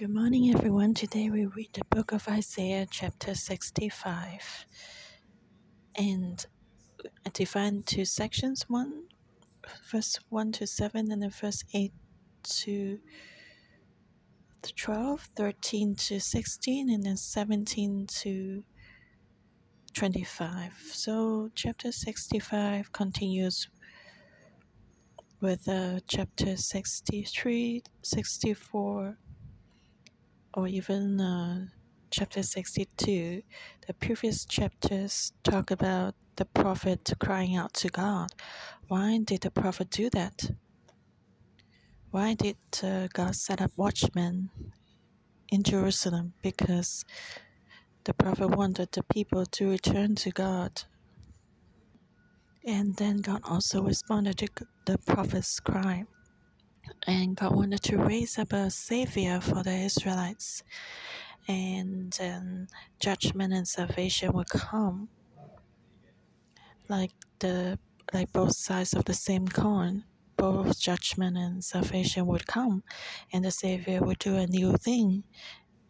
Good morning, everyone. Today we read the book of Isaiah, chapter 65, and I divide two sections one, verse 1 to 7, and then verse 8 to 12, 13 to 16, and then 17 to 25. So, chapter 65 continues with uh, chapter 63, 64 or even uh, chapter 62, the previous chapters talk about the prophet crying out to God. Why did the prophet do that? Why did uh, God set up watchmen in Jerusalem? Because the prophet wanted the people to return to God. And then God also responded to the prophet's cry. And God wanted to raise up a savior for the Israelites. And then judgment and salvation would come. Like the like both sides of the same coin both judgment and salvation would come. And the savior would do a new thing.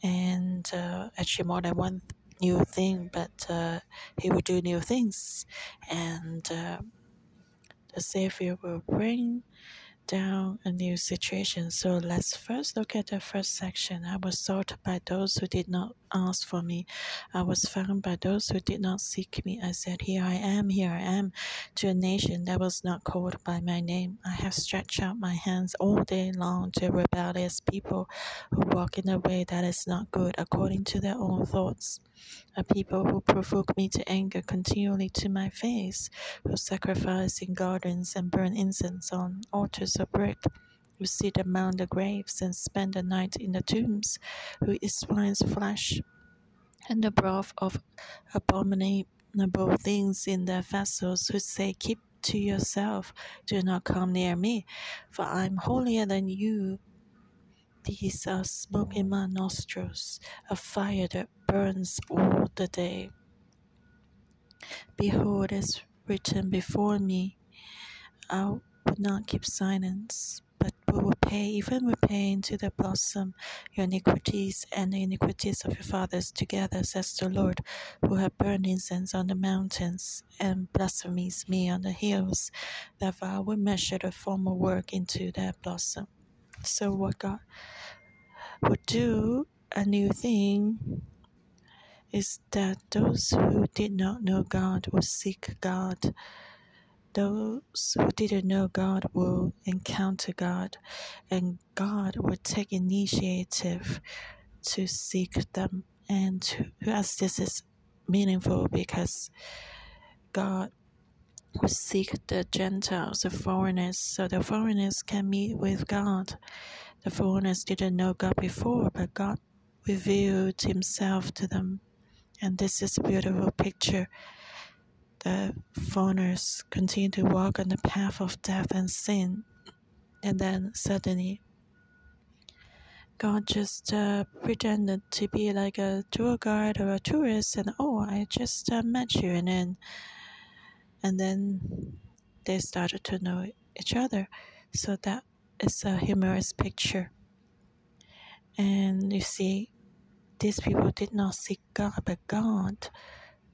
And uh, actually more than one new thing but uh, he would do new things. And uh, the savior will bring down a new situation. So let's first look at the first section. I was sought by those who did not ask for me. I was found by those who did not seek me. I said, Here I am, here I am, to a nation that was not called by my name. I have stretched out my hands all day long to rebellious people who walk in a way that is not good according to their own thoughts. A people who provoke me to anger continually to my face, who sacrifice in gardens and burn incense on altars of brick who sit among the graves and spend the night in the tombs, who eat flesh and the broth of abominable things in their vessels, who say, Keep to yourself, do not come near me, for I am holier than you. These are smoke in my nostrils, a fire that burns all the day. Behold, it's written before me, I will not keep silence we will pay, even we pay into the blossom your iniquities and the iniquities of your fathers together, says the Lord, who have burned incense on the mountains and blasphemies me on the hills. Therefore, I will measure the former work into their blossom. So, what God would do a new thing is that those who did not know God will seek God those who didn't know God will encounter God, and God will take initiative to seek them. And to, as this is meaningful because God will seek the Gentiles, the foreigners, so the foreigners can meet with God. The foreigners didn't know God before, but God revealed Himself to them. And this is a beautiful picture the foreigners continue to walk on the path of death and sin. And then suddenly, God just uh, pretended to be like a tour guide or a tourist, and oh, I just uh, met you, and then, and then they started to know each other. So that is a humorous picture. And you see, these people did not seek God, but God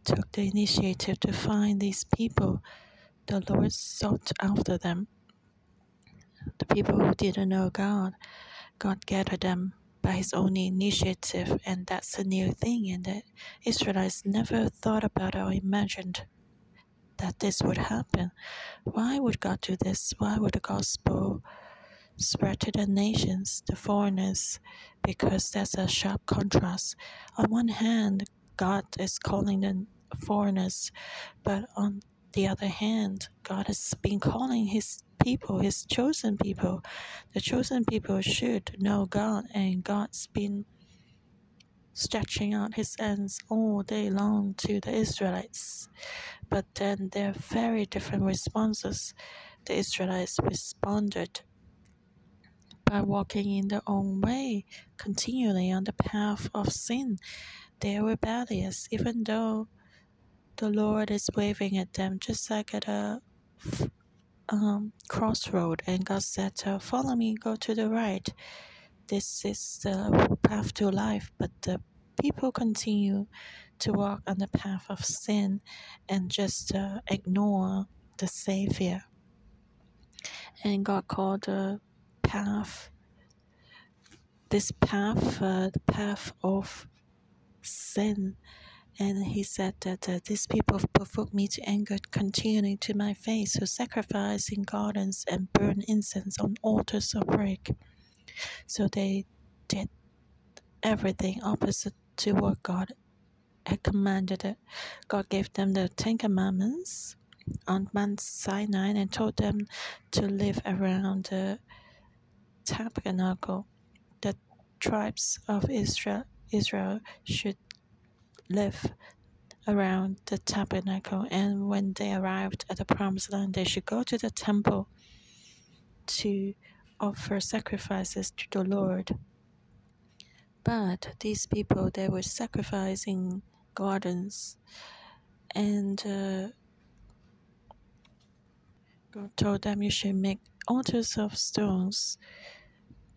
took the initiative to find these people. The Lord sought after them. The people who didn't know God, God gathered them by His own initiative, and that's a new thing. And the Israelites never thought about or imagined that this would happen. Why would God do this? Why would the gospel spread to the nations, the foreigners? Because there's a sharp contrast. On one hand, God is calling the foreigners. But on the other hand, God has been calling His people, His chosen people. The chosen people should know God, and God's been stretching out His hands all day long to the Israelites. But then there are very different responses. The Israelites responded by walking in their own way, continually on the path of sin. They are rebellious, even though the Lord is waving at them just like at a um, crossroad. And God said, Follow me, go to the right. this is the path to life, but the people continue to walk on the path of sin and just uh, ignore the Savior. And God called the path, this path, uh, the path of sin. And he said that uh, these people provoke me to anger continually to my face, who sacrifice in gardens and burn incense on altars of brick. So they did everything opposite to what God had commanded. God gave them the Ten Commandments on Mount Sinai and told them to live around the tabernacle. The tribes of Israel, Israel should live around the tabernacle, and when they arrived at the promised land, they should go to the temple to offer sacrifices to the Lord. But these people, they were sacrificing gardens, and uh, God told them you should make altars of stones,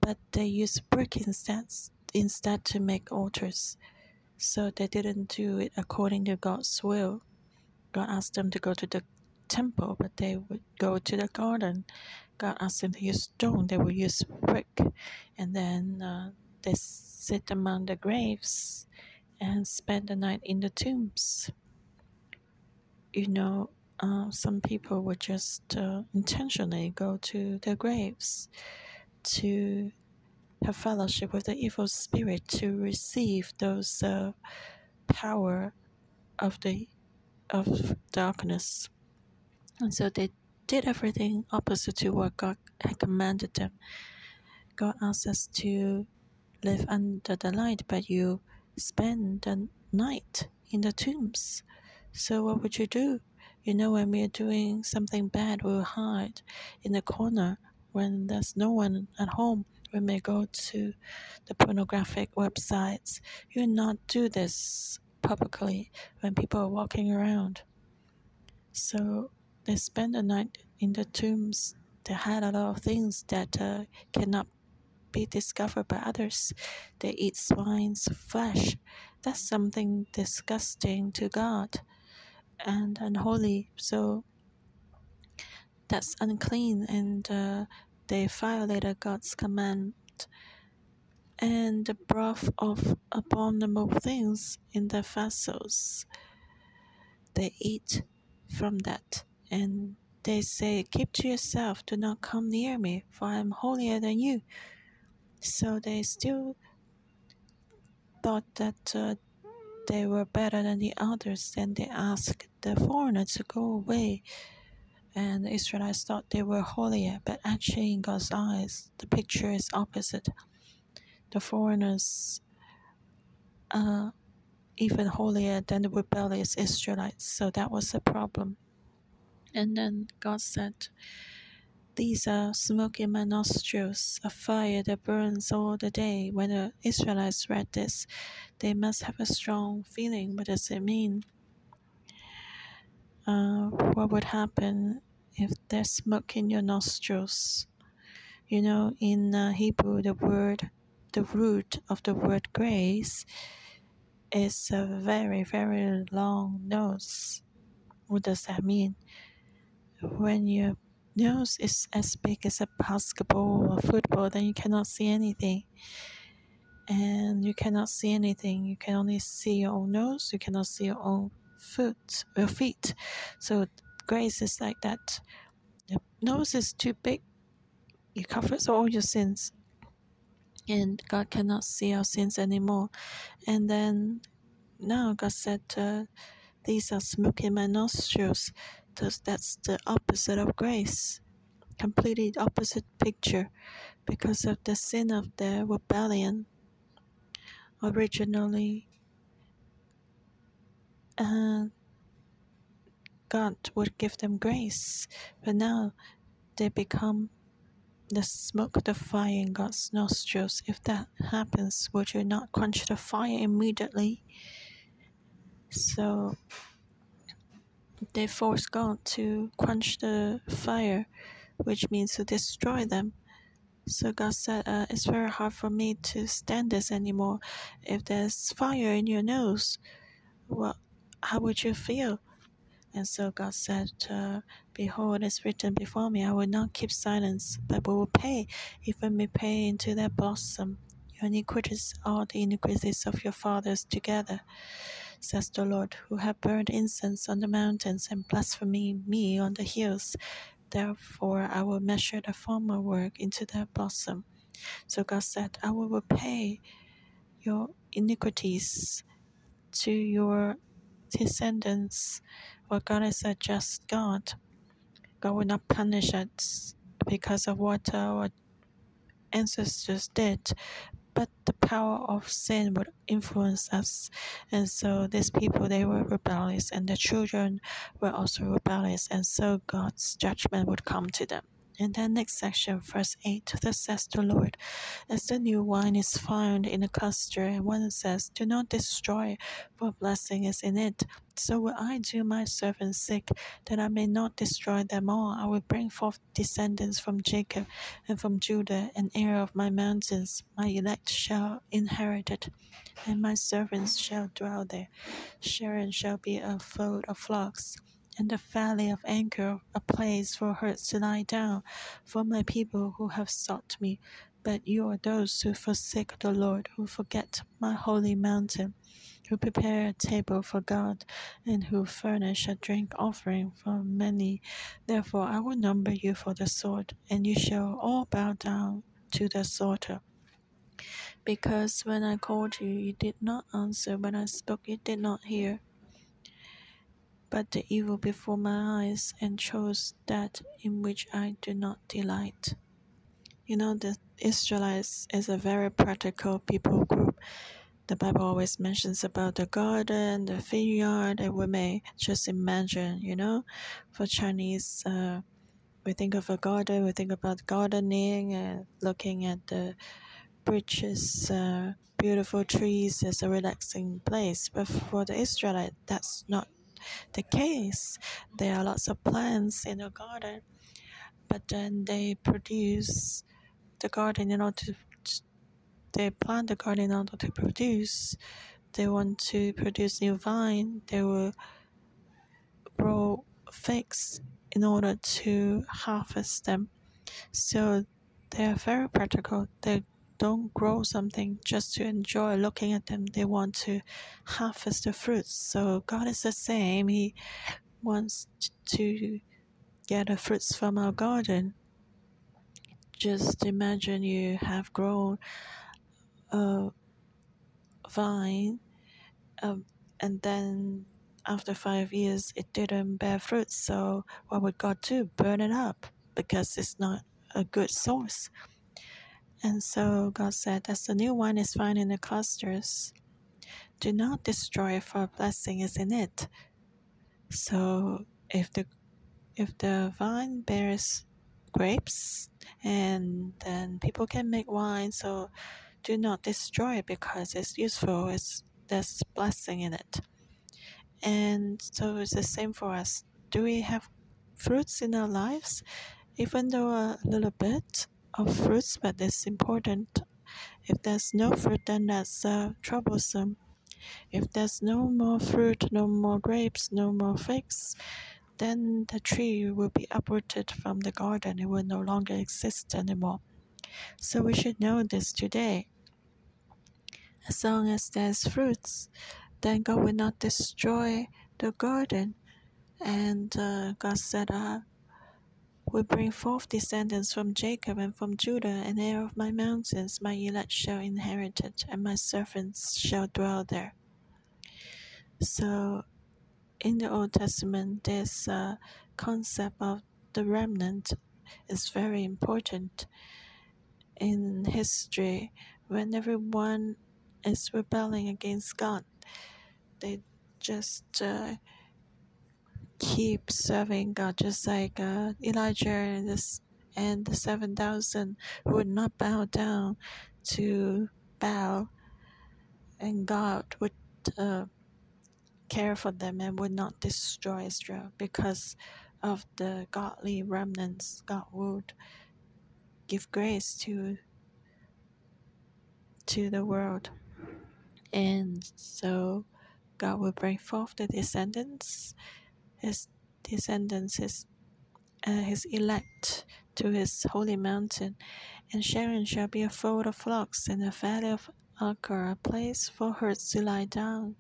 but they used brick instead, instead to make altars. So they didn't do it according to God's will. God asked them to go to the temple, but they would go to the garden. God asked them to use stone, they would use brick. And then uh, they sit among the graves and spend the night in the tombs. You know, uh, some people would just uh, intentionally go to their graves to have fellowship with the evil spirit to receive those uh, power of the of darkness. And so they did everything opposite to what god had commanded them. God asked us to live under the light but you spend the night in the tombs. So what would you do? You know when we're doing something bad we'll hide in the corner when there's no one at home we may go to the pornographic websites. You not do this publicly when people are walking around. So they spend the night in the tombs. They hide a lot of things that uh, cannot be discovered by others. They eat swine's flesh. That's something disgusting to God and unholy. So that's unclean and uh, they violated God's command and the broth of abominable things in their vessels. They eat from that, and they say, Keep to yourself, do not come near me, for I am holier than you. So they still thought that uh, they were better than the others, and they asked the foreigner to go away and the Israelites thought they were holier, but actually, in God's eyes, the picture is opposite. The foreigners are even holier than the rebellious Israelites, so that was a problem. And then God said, These are smoke in my nostrils, a fire that burns all the day. When the Israelites read this, they must have a strong feeling. What does it mean? Uh, what would happen there's smoke in your nostrils. You know, in uh, Hebrew, the word, the root of the word grace is a very, very long nose. What does that mean? When your nose is as big as a basketball or football, then you cannot see anything. And you cannot see anything. You can only see your own nose. You cannot see your own foot, your feet. So grace is like that. Nose is too big, it covers all your sins. And God cannot see our sins anymore. And then now God said, uh, These are smoke in my nostrils. That's the opposite of grace. Completely opposite picture because of the sin of their rebellion. Originally, uh, God would give them grace, but now they become the smoke, of the fire in God's nostrils. If that happens, would you not quench the fire immediately? So they force God to quench the fire, which means to destroy them. So God said, uh, It's very hard for me to stand this anymore. If there's fire in your nose, well, how would you feel? And so God said, uh, Behold, it's written before me, I will not keep silence, but will pay, even may pay into their blossom. Your iniquities, all the iniquities of your fathers together, says the Lord, who have burned incense on the mountains and blasphemed me on the hills. Therefore, I will measure the former work into their blossom. So God said, I will repay your iniquities to your descendants. For God is a just God. God will not punish us because of what our ancestors did, but the power of sin would influence us. And so these people, they were rebellious, and the children were also rebellious, and so God's judgment would come to them. And then next section, verse 8, thus says the Lord, as the new wine is found in a cluster, and one says, Do not destroy, for blessing is in it. So will I do my servants sick, that I may not destroy them all. I will bring forth descendants from Jacob and from Judah, an heir of my mountains. My elect shall inherit it, and my servants shall dwell there. Sharon shall be a fold of flocks and the valley of Achor a place for herds to lie down, for my people who have sought me. But you are those who forsake the Lord, who forget my holy mountain, who prepare a table for Gad, and who furnish a drink offering for Meni. Therefore I will number you for the sword, and you shall all bow down to the slaughter. Because when I called you, you did not answer. When I spoke, you did not hear but the evil before my eyes and chose that in which I do not delight. You know, the Israelites is a very practical people group. The Bible always mentions about the garden, the vineyard, and we may just imagine, you know, for Chinese, uh, we think of a garden, we think about gardening and looking at the bridges, uh, beautiful trees as a relaxing place. But for the Israelite, that's not the case. There are lots of plants in the garden, but then they produce the garden in order to they plant the garden in order to produce. They want to produce new vine. They will grow figs in order to harvest them. So they are very practical. They don't grow something just to enjoy looking at them. They want to harvest the fruits. So God is the same. He wants to get the fruits from our garden. Just imagine you have grown a vine, um, and then after five years it didn't bear fruit. So what would God do? Burn it up because it's not a good source. And so God said, As the new wine is found in the clusters, do not destroy, it for blessing is in it. So if the if the vine bears grapes and then people can make wine, so do not destroy it because it's useful, it's there's blessing in it. And so it's the same for us. Do we have fruits in our lives? Even though a little bit, of fruits, but it's important. If there's no fruit, then that's uh, troublesome. If there's no more fruit, no more grapes, no more figs, then the tree will be uprooted from the garden. It will no longer exist anymore. So we should know this today. As long as there's fruits, then God will not destroy the garden. And uh, God said, uh, will bring forth descendants from Jacob and from Judah, an heir of my mountains. My elect shall inherit it, and my servants shall dwell there. So, in the Old Testament, this uh, concept of the remnant is very important. In history, when everyone is rebelling against God, they just uh, keep serving God, just like uh, Elijah and, and the 7,000 who would not bow down to Baal, and God would uh, care for them and would not destroy Israel because of the godly remnants. God would give grace to to the world. And so God will bring forth the descendants, his descendants, his, uh, his elect to his holy mountain. And Sharon shall be a fold of flocks, and the valley of Achor a place for herds to lie down.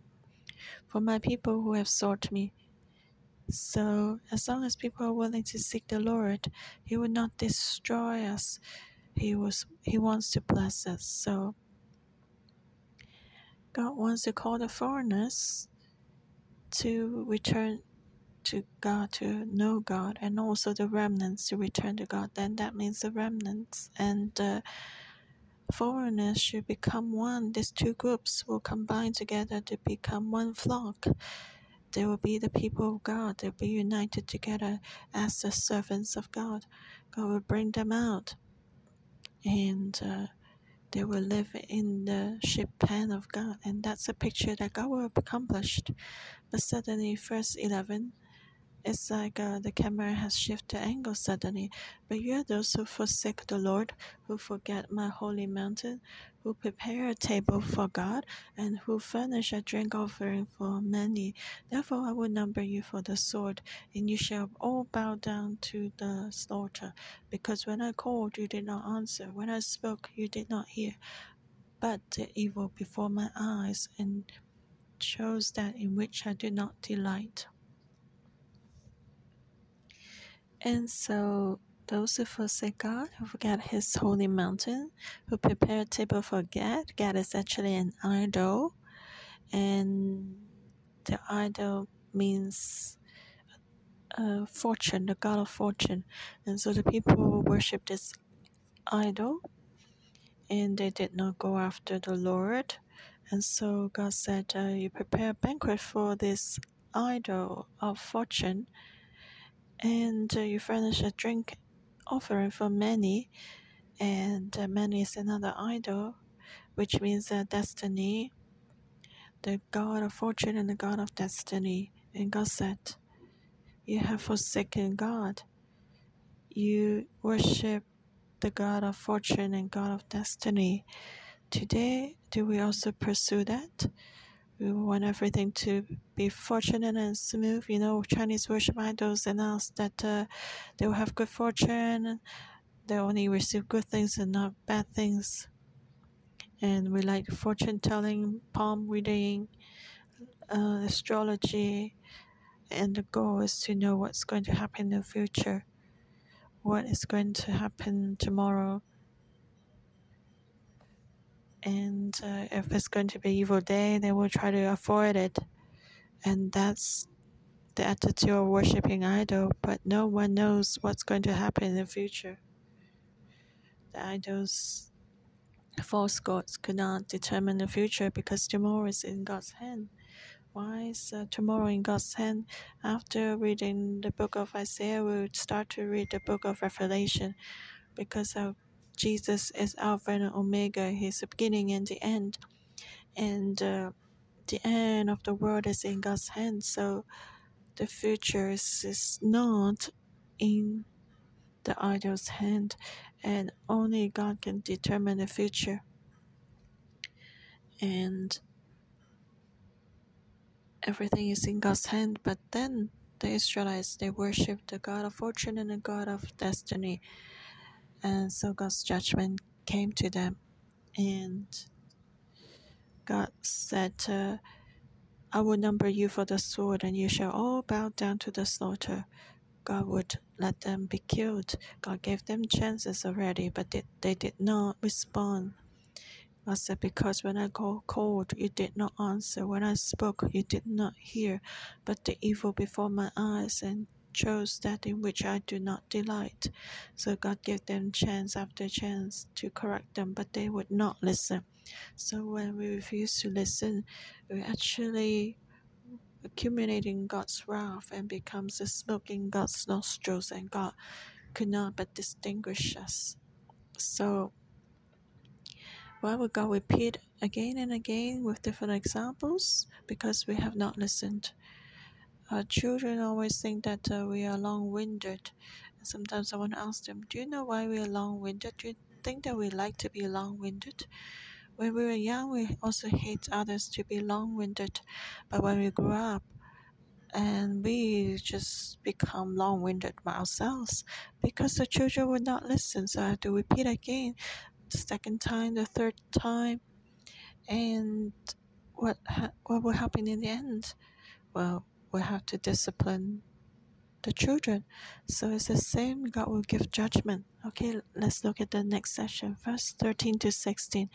For my people who have sought me. So, as long as people are willing to seek the Lord, He will not destroy us. He was He wants to bless us. So, God wants to call the foreigners to return to God, to know God, and also the remnants to return to God. Then that means the remnants and uh, foreigners should become one. These two groups will combine together to become one flock. They will be the people of God. They'll be united together as the servants of God. God will bring them out. And uh, they will live in the sheep pen of God, and that's a picture that God will accomplish. But suddenly, verse 11, it's like uh, the camera has shifted angle suddenly. But you are those who forsake the Lord, who forget my holy mountain, who prepare a table for Gad, and who furnish a drink offering for Meni. Therefore, I will number you for the sword, and you shall all bow down to the slaughter. Because when I called, you did not answer. When I spoke, you did not hear. But the evil before my eyes, and chose that in which I did not delight. And so those who forsake God, who forget his holy mountain, who prepare a table for Gad, Gad is actually an idol. And the idol means uh, fortune, the god of fortune. And so the people worship this idol and they did not go after the Lord. And so God said, uh, You prepare a banquet for this idol of fortune and uh, you furnish a drink offering for Meni, and uh, Meni is another idol, which means uh, destiny, the god of fortune and the god of destiny. And God said, You have forsaken God. You worship the God of fortune and God of destiny. Today, do we also pursue that? We want everything to be fortunate and smooth. You know, Chinese worship idols announce that uh, they will have good fortune, they only receive good things and not bad things. And we like fortune telling, palm reading, uh, astrology, and the goal is to know what's going to happen in the future, what is going to happen tomorrow and uh, if it's going to be evil day they will try to avoid it. And that's the attitude of worshiping idol but no one knows what's going to happen in the future. The idols false gods could not determine the future because tomorrow is in god's hand. Why is uh, tomorrow in god's hand? After reading the book of isaiah we would start to read the book of revelation because of Jesus is Alpha and Omega. He's the beginning and the end. And uh, the end of the world is in God's hands. So the future is, is not in the idol's hand. And only God can determine the future. And everything is in God's hand. But then the Israelites, they worship the God of fortune and the God of destiny. And so God's judgment came to them. And God said, uh, I will number you for the sword, and you shall all bow down to the slaughter. God would let them be killed. God gave them chances already, but they, they did not respond. I said, Because when I called, you did not answer. When I spoke, you did not hear. But the evil before my eyes and chose that in which I do not delight. So God gave them chance after chance to correct them, but they would not listen. So when we refuse to listen, we actually accumulating God's wrath and becomes a smoke in God's nostrils, and God could not but distinguish us. So why would God repeat again and again with different examples? Because we have not listened. Uh, children always think that uh, we are long winded Sometimes I want to ask them, Do you know why we are long winded? Do you think that we like to be long winded? When we were young, we also hate others to be long winded. But when we grow up, and we just become long winded by ourselves because the children would not listen. So I have to repeat again the second time, the third time. And what, ha- what will happen in the end? Well, we have to discipline the children. So it's the same, God will give judgment. Okay, let's look at the next section, verse 13 to 16.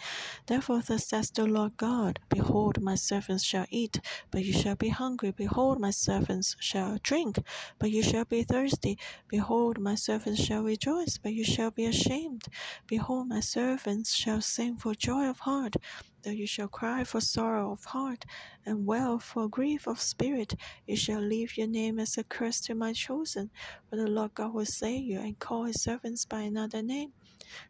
Therefore, thus says the Lord God Behold, my servants shall eat, but you shall be hungry. Behold, my servants shall drink, but you shall be thirsty. Behold, my servants shall rejoice, but you shall be ashamed. Behold, my servants shall sing for joy of heart, though you shall cry for sorrow of heart, and wail for grief of spirit. You shall leave your name as a curse to my chosen, for the Lord God will save you and call his servants by another name,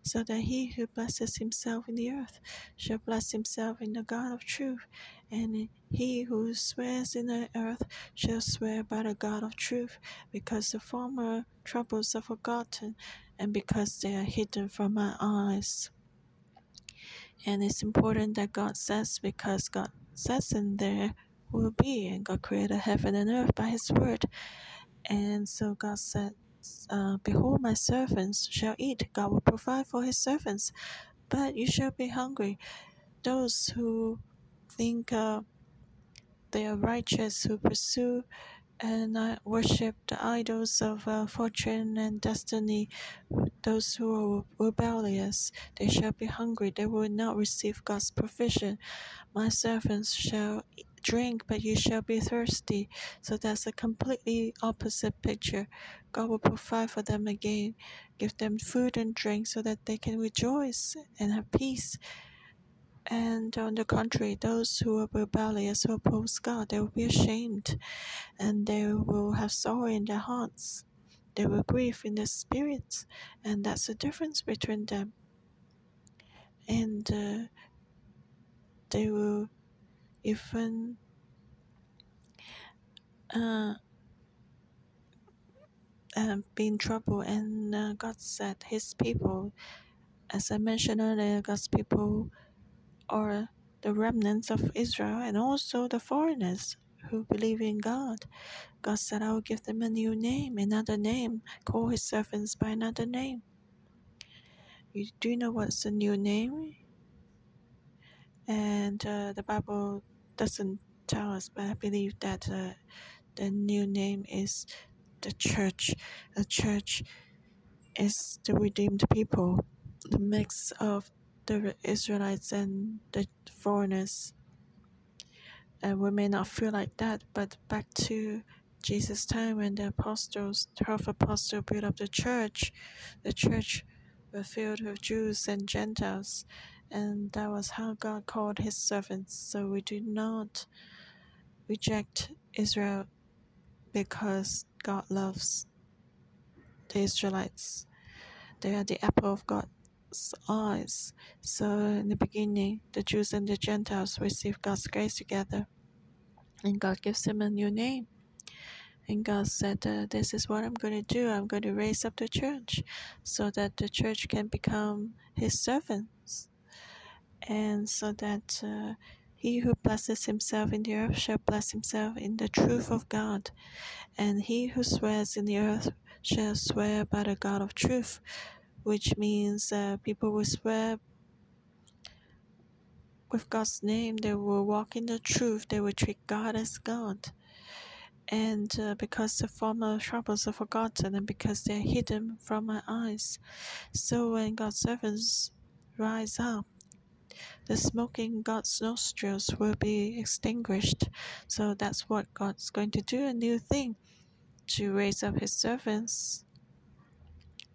so that he who blesses himself in the earth shall bless himself in the God of truth, and he who swears in the earth shall swear by the God of truth, because the former troubles are forgotten, and because they are hidden from my eyes. And it's important that God says, because God says in there will be, and God created heaven and earth by His word. And so God said, uh, Behold, my servants shall eat. God will provide for his servants, but you shall be hungry. Those who think uh, they are righteous, who pursue and uh, worship the idols of uh, fortune and destiny, those who are rebellious, they shall be hungry. They will not receive God's provision. My servants shall drink, but you shall be thirsty. So that's a completely opposite picture. God will provide for them again, give them food and drink so that they can rejoice and have peace. And on the contrary, those who are rebellious, who oppose God, they will be ashamed and they will have sorrow in their hearts. They will grieve in their spirits, and that's the difference between them. And uh, they will even uh, uh, be in trouble. And uh, God said, His people, as I mentioned earlier, God's people are the remnants of Israel and also the foreigners who believe in God. God said, I will give them a new name, another name, call His servants by another name. You do know what's a new name? And uh, the Bible doesn't tell us, but I believe that uh, the new name is the church. The church is the redeemed people, the mix of the Israelites and the foreigners. And we may not feel like that, but back to Jesus' time when the apostles, 12 apostles built up the church, the church was filled with Jews and Gentiles, and that was how God called his servants. So we do not reject Israel because God loves the Israelites. They are the apple of God's eyes. So in the beginning, the Jews and the Gentiles receive God's grace together, and God gives them a new name. And God said, uh, This is what I'm going to do. I'm going to raise up the church so that the church can become His servants. And so that uh, he who blesses himself in the earth shall bless himself in the truth of God. And he who swears in the earth shall swear by the God of truth, which means uh, people will swear with God's name, they will walk in the truth, they will treat God as God. And uh, because the former troubles are forgotten, and because they are hidden from my eyes, so when God's servants rise up, the smoke in God's nostrils will be extinguished. So that's what God's going to do a new thing to raise up his servants,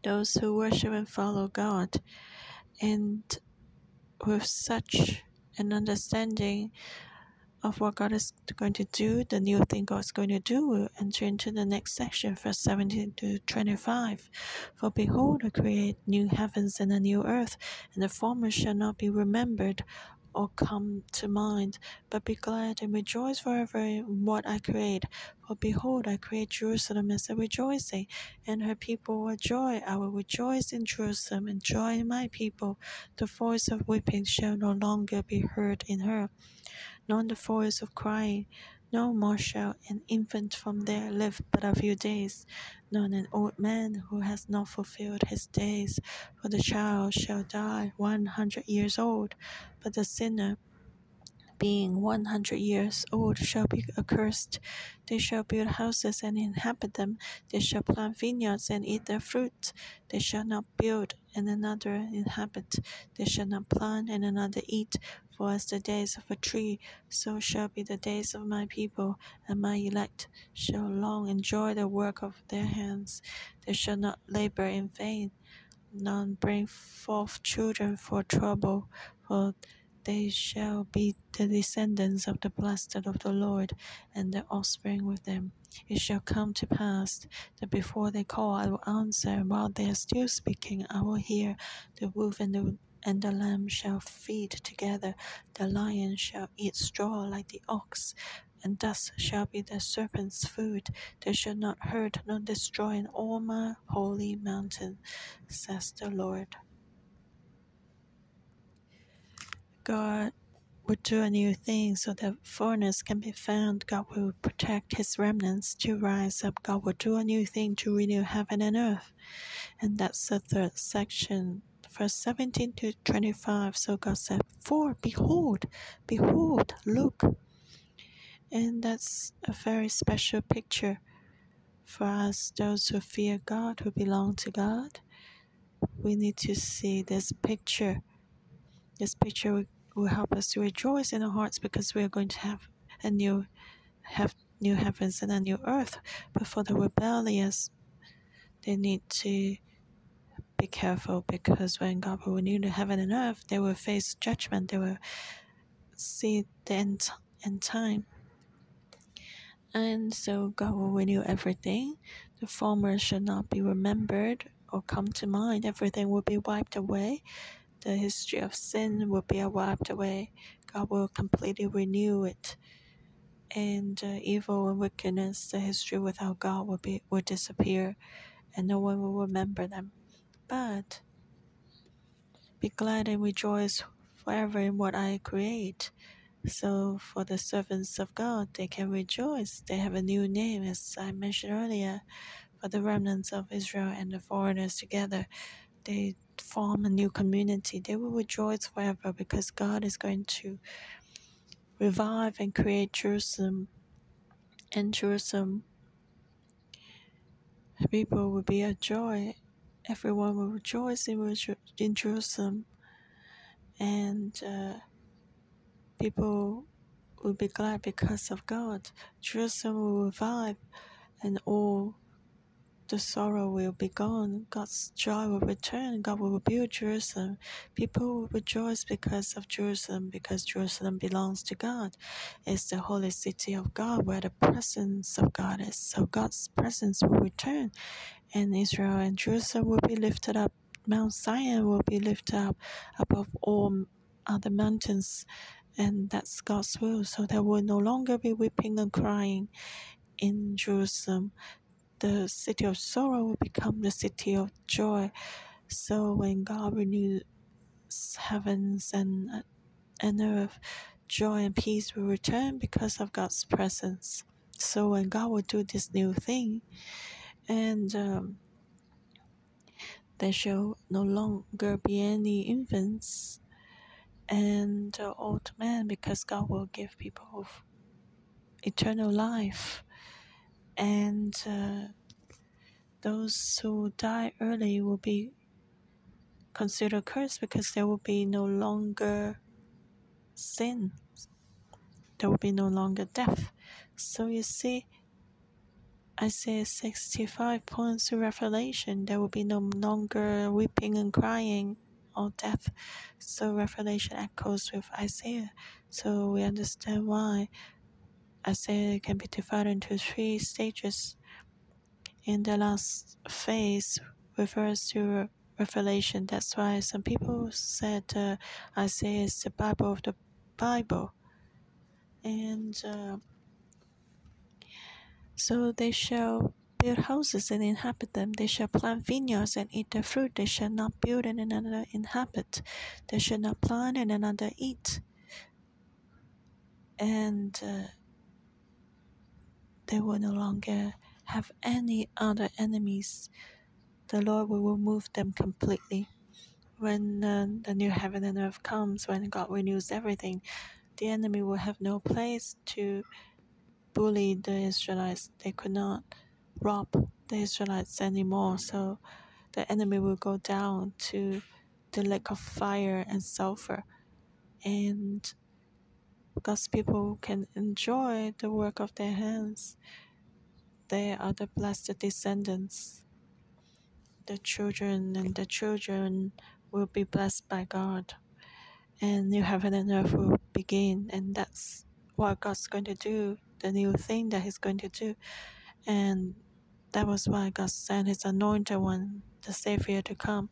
those who worship and follow God. And with such an understanding of what God is going to do, the new thing God is going to do, we'll enter into the next section, verse 17 to 25. For behold, I create new heavens and a new earth, and the former shall not be remembered, or come to mind, but be glad and rejoice forever in what I create. For behold, I create Jerusalem as a rejoicing, and her people will joy. I will rejoice in Jerusalem and joy in my people. The voice of weeping shall no longer be heard in her, nor the voice of crying. No more shall an infant from there live but a few days, nor an old man who has not fulfilled his days. For the child shall die one hundred years old, but the sinner being one hundred years old shall be accursed. They shall build houses and inhabit them. They shall plant vineyards and eat their fruit. They shall not build and another inhabit. They shall not plant and another eat. For as the days of a tree, so shall be the days of my people, and my elect shall long enjoy the work of their hands. They shall not labor in vain, none bring forth children for trouble, for they shall be the descendants of the blessed of the Lord, and their offspring with them. It shall come to pass that before they call, I will answer, and while they are still speaking, I will hear. The wolf and the and the lamb shall feed together, the lion shall eat straw like the ox, and thus shall be the serpent's food. They shall not hurt nor destroy in all my holy mountain, says the Lord. God will do a new thing so that foreigners can be found. God will protect his remnants to rise up. God will do a new thing to renew heaven and earth. And that's the third section, verse 17 to 25. So God said, For behold, behold, look. And that's a very special picture for us, those who fear God, who belong to God. We need to see this picture. This picture will help us to rejoice in our hearts because we are going to have a new have new heavens and a new earth. But for the rebellious, they need to be careful because when God will renew the heaven and earth, they will face judgment. They will see the end, end time. And so God will renew everything. The former should not be remembered or come to mind. Everything will be wiped away the history of sin will be wiped away. God will completely renew it. And uh, evil and wickedness, the history without God will be will disappear, and no one will remember them. But be glad and rejoice forever in what I create. So for the servants of God, they can rejoice. They have a new name, as I mentioned earlier. For the remnants of Israel and the foreigners together, they form a new community, they will rejoice forever because God is going to revive and create Jerusalem. And Jerusalem, people will be a joy. Everyone will rejoice in, Jerusalem. And uh, people will be glad because of God. Jerusalem will revive, and all the sorrow will be gone. God's joy will return. God will rebuild Jerusalem. People will rejoice because of Jerusalem, because Jerusalem belongs to God. It's the holy city of God where the presence of God is. So God's presence will return, and Israel and Jerusalem will be lifted up. Mount Zion will be lifted up above all other mountains, and that's God's will. So there will no longer be weeping and crying in Jerusalem the city of sorrow will become the city of joy. So when God renews heavens and and earth, joy and peace will return because of God's presence. So when God will do this new thing, and um, there shall no longer be any infants and uh, old men because God will give people eternal life and uh, those who die early will be considered cursed because there will be no longer sin. There will be no longer death. So you see, Isaiah 65 points to Revelation. There will be no longer weeping and crying or death. So Revelation echoes with Isaiah. So we understand why Isaiah can be divided into three stages. In the last phase refers to revelation. That's why some people said uh, Isaiah is the Bible of the Bible. And uh, so they shall build houses and inhabit them. They shall plant vineyards and eat their fruit. They shall not build and another inhabit. They shall not plant and another eat. And uh, they will no longer have any other enemies. The Lord will remove them completely. When uh, the new heaven and earth comes, when God renews everything, the enemy will have no place to bully the Israelites. They could not rob the Israelites anymore. So the enemy will go down to the lake of fire and sulfur. And God's people can enjoy the work of their hands. They are the blessed descendants. The children and the children will be blessed by God. And new heaven and earth will begin. And that's what God's going to do, the new thing that He's going to do. And that was why God sent His anointed one, the Savior, to come.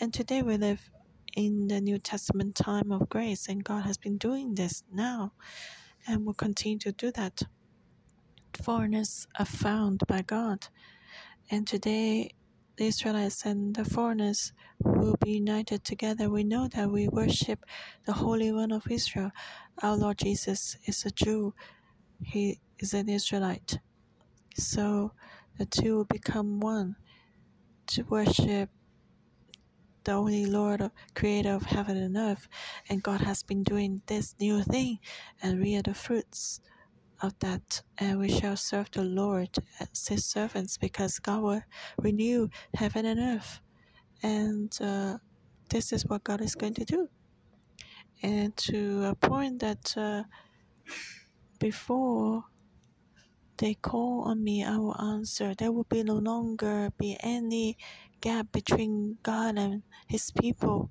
And today we live in the New Testament time of grace, and God has been doing this now and will continue to do that. Foreigners are found by God, and today the Israelites and the foreigners will be united together. We know that we worship the Holy One of Israel. Our Lord Jesus is a Jew, He is an Israelite. So the two will become one to worship the only Lord, creator of heaven and earth. And God has been doing this new thing, and we are the fruits of that. And we shall serve the Lord as his servants because God will renew heaven and earth. And uh, this is what God is going to do. And to a point that uh, before they call on me, I will answer. There will be no longer be any gap between God and His people.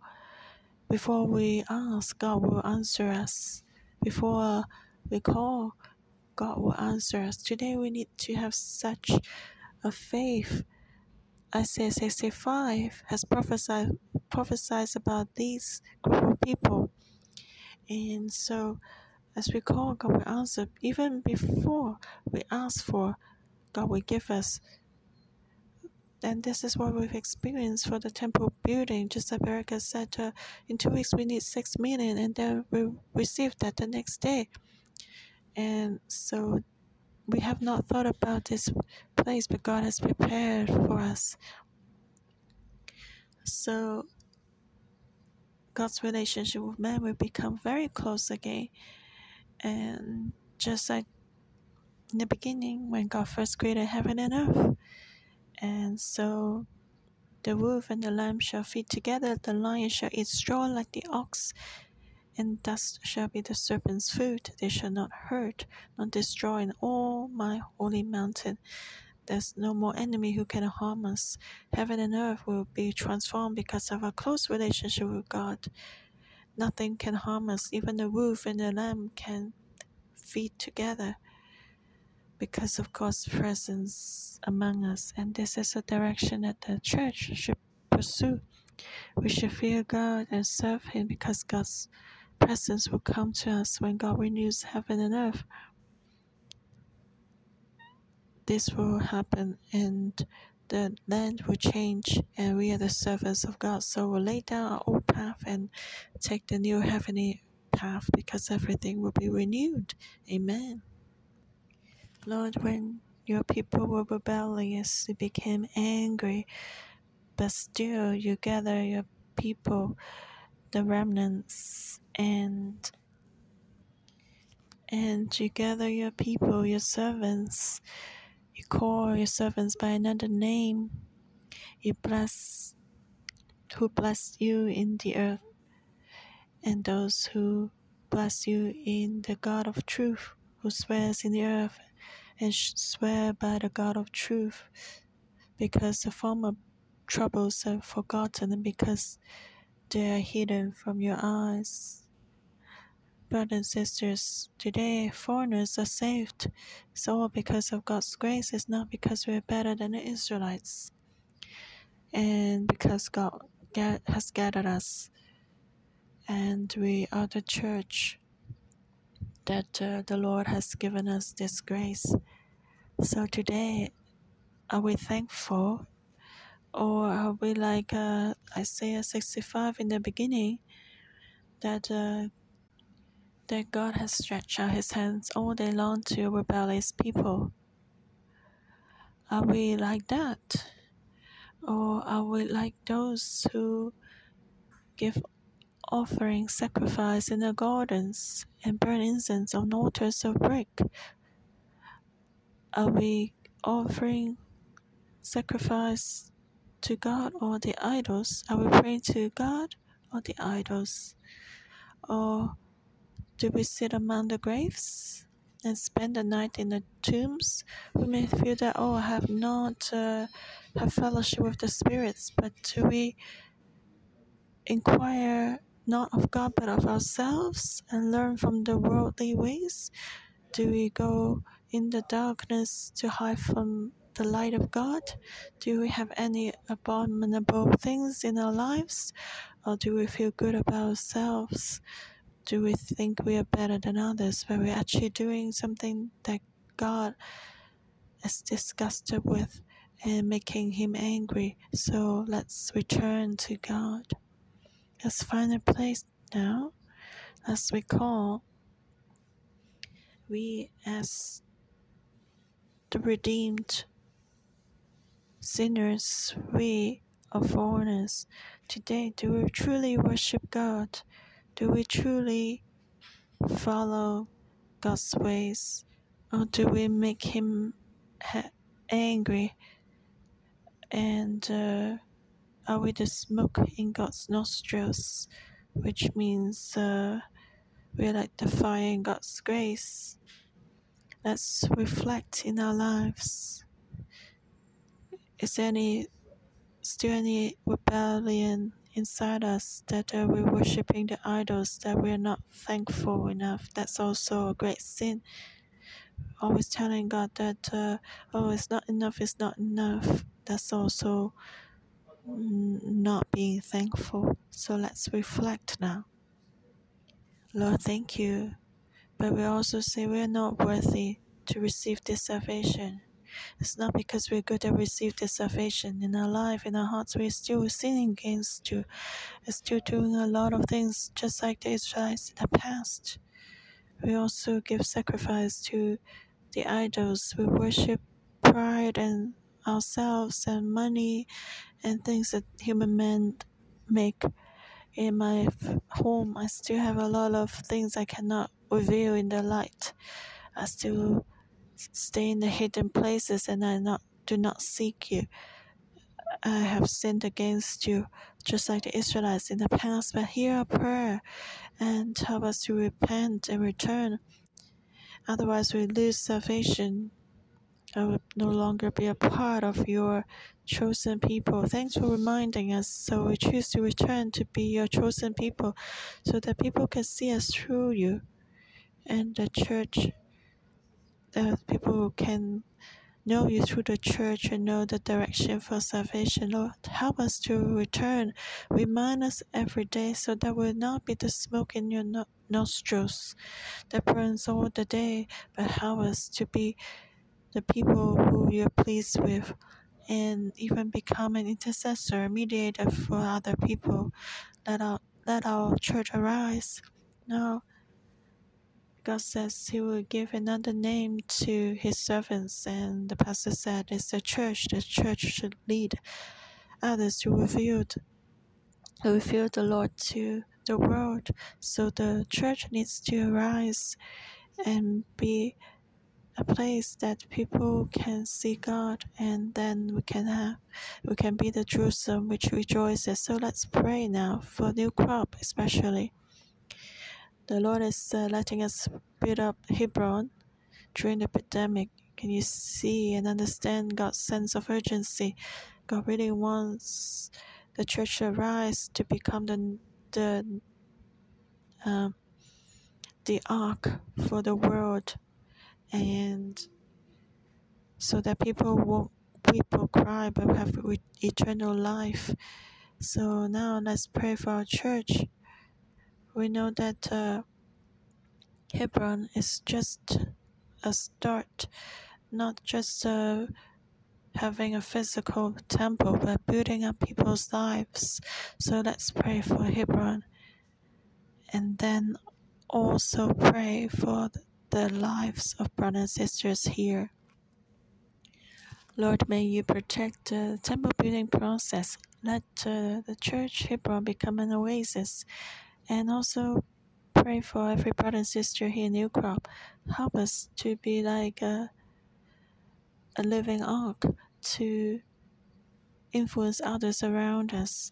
Before we ask, God will answer us. Before we call, God will answer us. Today we need to have such a faith. Isaiah 65 has prophesied prophesied about these group of people. And so as we call, God will answer. Even before we ask for, God will give us. And this is what we've experienced for the temple building. Just like Erica said, uh, in two weeks we need six million, and then we received that the next day. And so we have not thought about this place, but God has prepared for us. So God's relationship with man will become very close again. And just like in the beginning, when God first created heaven and earth. And so the wolf and the lamb shall feed together, the lion shall eat straw like the ox, and dust shall be the serpent's food. They shall not hurt, nor destroy in all my holy mountain. There's no more enemy who can harm us. Heaven and earth will be transformed because of our close relationship with God. Nothing can harm us. Even the wolf and the lamb can feed together because of God's presence among us. And this is a direction that the church should pursue. We should fear God and serve Him because God's presence will come to us when God renews heaven and earth. This will happen and the land will change, and we are the servants of God. So we'll lay down our old path and take the new heavenly path because everything will be renewed. Amen. Lord, when your people were rebellious, they became angry, but still you gather your people, the remnants, and and you gather your people, your servants you call your servants by another name. You bless who bless you in the earth, and those who bless you in the God of truth, who swears in the earth and swear by the God of truth, because the former troubles are forgotten and because they are hidden from your eyes brothers and sisters, today foreigners are saved. It's all because of God's grace. It's not because we're better than the Israelites. And because God has gathered us, and we are the church that uh, the Lord has given us this grace. So today, are we thankful? Or are we like uh, Isaiah 65 in the beginning that uh, that God has stretched out his hands all day long to rebellious people? Are we like that? Or are we like those who give offering sacrifice in the gardens and burn incense on altars of brick? Are we offering sacrifice to God or the idols? Are we praying to God or the idols? Or do we sit among the graves and spend the night in the tombs? We may feel that, oh, I have not uh, have fellowship with the spirits, but do we inquire not of God but of ourselves and learn from the worldly ways? Do we go in the darkness to hide from the light of God? Do we have any abominable things in our lives? Or do we feel good about ourselves? Do we think we are better than others, but we're actually doing something that God is disgusted with and making him angry? So let's return to God. Let's find a place now. Let's recall we as the redeemed sinners, we are foreigners. Today, do we truly worship God? Do we truly follow God's ways? Or do we make Him angry? And uh, are we the smoke in God's nostrils? Which means uh, we're like the fire in God's grace. Let's reflect in our lives is there any still any rebellion inside us that uh, we're worshiping the idols that we're not thankful enough? That's also a great sin. Always telling God that, uh, oh, it's not enough, it's not enough. That's also not being thankful. So let's reflect now. Lord, thank you. But we also say we're not worthy to receive this salvation. It's not because we're good at receive the salvation in our life, in our hearts. We're still sinning against you. Still doing a lot of things just like the Israelites in the past. We also give sacrifice to the idols. We worship pride and ourselves and money and things that human men make. In my home, I still have a lot of things I cannot reveal in the light. I still stay in the hidden places and I not do not seek you. I have sinned against you, just like the Israelites in the past, but hear our prayer and help us to repent and return. Otherwise, we lose salvation. I will no longer be a part of your chosen people. Thanks for reminding us. So we choose to return to be your chosen people so that people can see us through you and the church that people can know you through the church and know the direction for salvation. Lord, help us to return. Remind us every day so that will not be the smoke in your no- nostrils that burns all the day, but help us to be the people who you're pleased with and even become an intercessor, mediator for other people. Let our, let our church arise. Now, God says He will give another name to His servants, and the pastor said it's the church. The church should lead others to reveal, reveal the Lord to the world. So the church needs to arise and be a place that people can see God, and then we can have, we can be the Jerusalem which rejoices. So let's pray now for new crop, especially the Lord is uh, letting us build up Hebron during the pandemic. Can you see and understand God's sense of urgency? God really wants the church to rise to become the the um, the ark for the world, and so that people won't weep or cry, but have eternal life. So now let's pray for our church. We know that uh, Hebron is just a start, not just uh, having a physical temple, but building up people's lives. So let's pray for Hebron. And then also pray for the lives of brothers and sisters here. Lord, may you protect the temple building process. Let uh, the church Hebron become an oasis. And also pray for every brother and sister here in New Crop. Help us to be like a, a living ark to influence others around us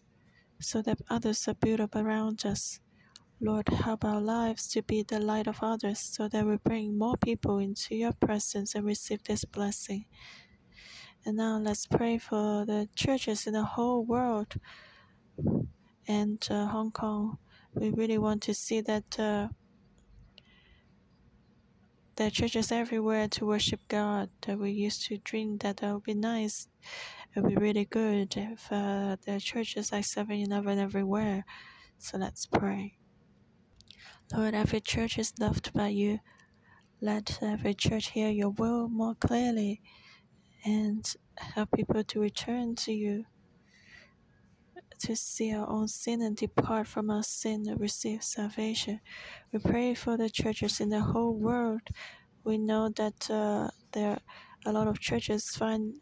so that others are built up around us. Lord, help our lives to be the light of others so that we bring more people into your presence and receive this blessing. And now let's pray for the churches in the whole world and uh, Hong Kong. We really want to see that uh, are churches everywhere to worship God. That we used to dream that that would be nice. It would be really good if uh, are churches like 7 Eleven everywhere. So let's pray. Lord, every church is loved by you. Let every church hear your will more clearly and help people to return to you, to see our own sin and depart from our sin and receive salvation. We pray for the churches in the whole world. We know that uh, there are a lot of churches finding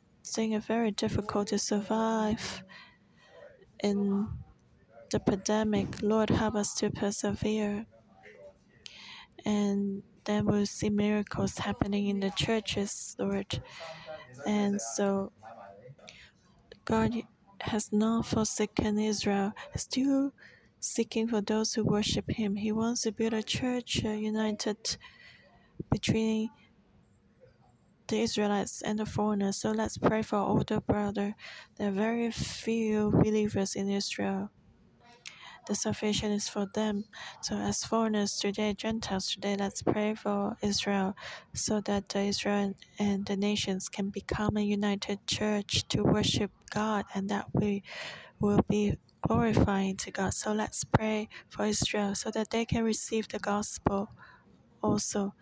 it very difficult to survive in the pandemic. Lord, help us to persevere. And then we'll see miracles happening in the churches, Lord. And so God has not forsaken Israel, still seeking for those who worship Him. He wants to build a church uh, united between the Israelites and the foreigners. So let's pray for older brother. There are very few believers in Israel the salvation is for them. So, as foreigners today, Gentiles today, let's pray for Israel so that Israel and the nations can become a united church to worship God and that we will be glorifying to God. So, let's pray for Israel so that they can receive the gospel also,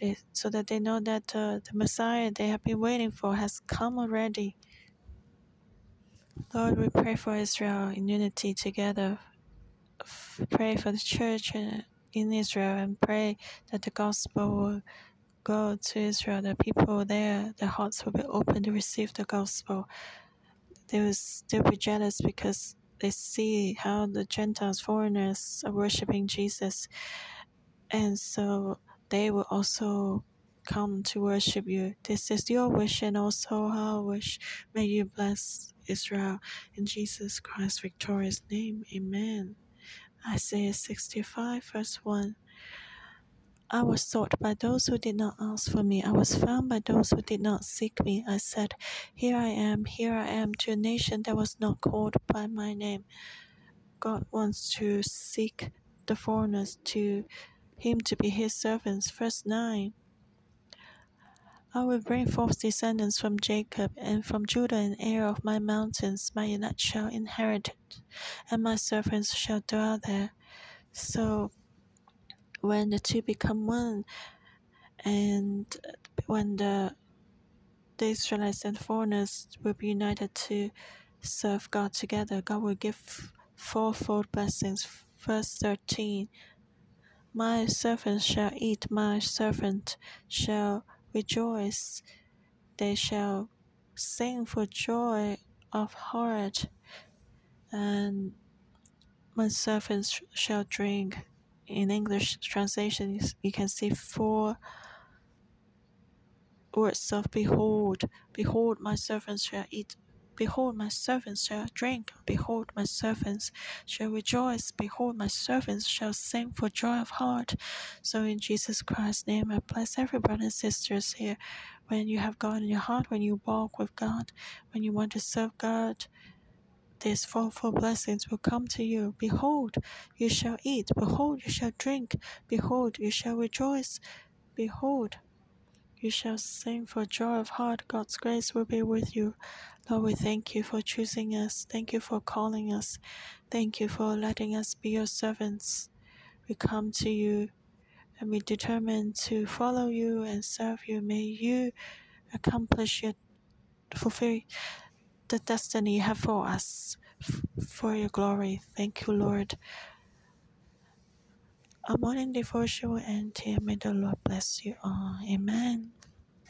they, so that they know that uh, the Messiah they have been waiting for has come already. Lord, we pray for Israel in unity together pray for the church in Israel and pray that the gospel will go to Israel, the people there, their hearts will be open to receive the gospel. They will still be jealous because they see how the Gentiles, foreigners, are worshiping Jesus. And so they will also come to worship you. This is your wish and also our wish. May you bless Israel in Jesus Christ's victorious name. Amen. Isaiah 65, verse 1. I was sought by those who did not ask for me. I was found by those who did not seek me. I said, Here I am, here I am, to a nation that was not called by my name. God wants to seek the foreigners to him to be his servants. Verse 9. I will bring forth descendants from Jacob, and from Judah an heir of my mountains. My elect shall inherit it, and my servants shall dwell there. So, when the two become one, and when the, the Israelites and foreigners will be united to serve God together, God will give fourfold blessings. Verse 13 My servant shall eat, my servant shall rejoice. They shall sing for joy of heart, and my servants shall drink. In English translation, you can see four words of behold. Behold, my servants shall eat Behold, my servants shall drink. Behold, my servants shall rejoice. Behold, my servants shall sing for joy of heart. So, in Jesus Christ's name, I bless every brother and sisters here. When you have God in your heart, when you walk with God, when you want to serve God, these fourfold blessings will come to you. Behold, you shall eat. Behold, you shall drink. Behold, you shall rejoice. Behold, You shall sing for joy of heart. God's grace will be with you. Lord, we thank you for choosing us. Thank you for calling us. Thank you for letting us be your servants. We come to you and we determine to follow you and serve you. May you accomplish your fulfill the destiny you have for us for your glory. Thank you, Lord. Our morning devotion will end. May the Lord bless you all. Amen.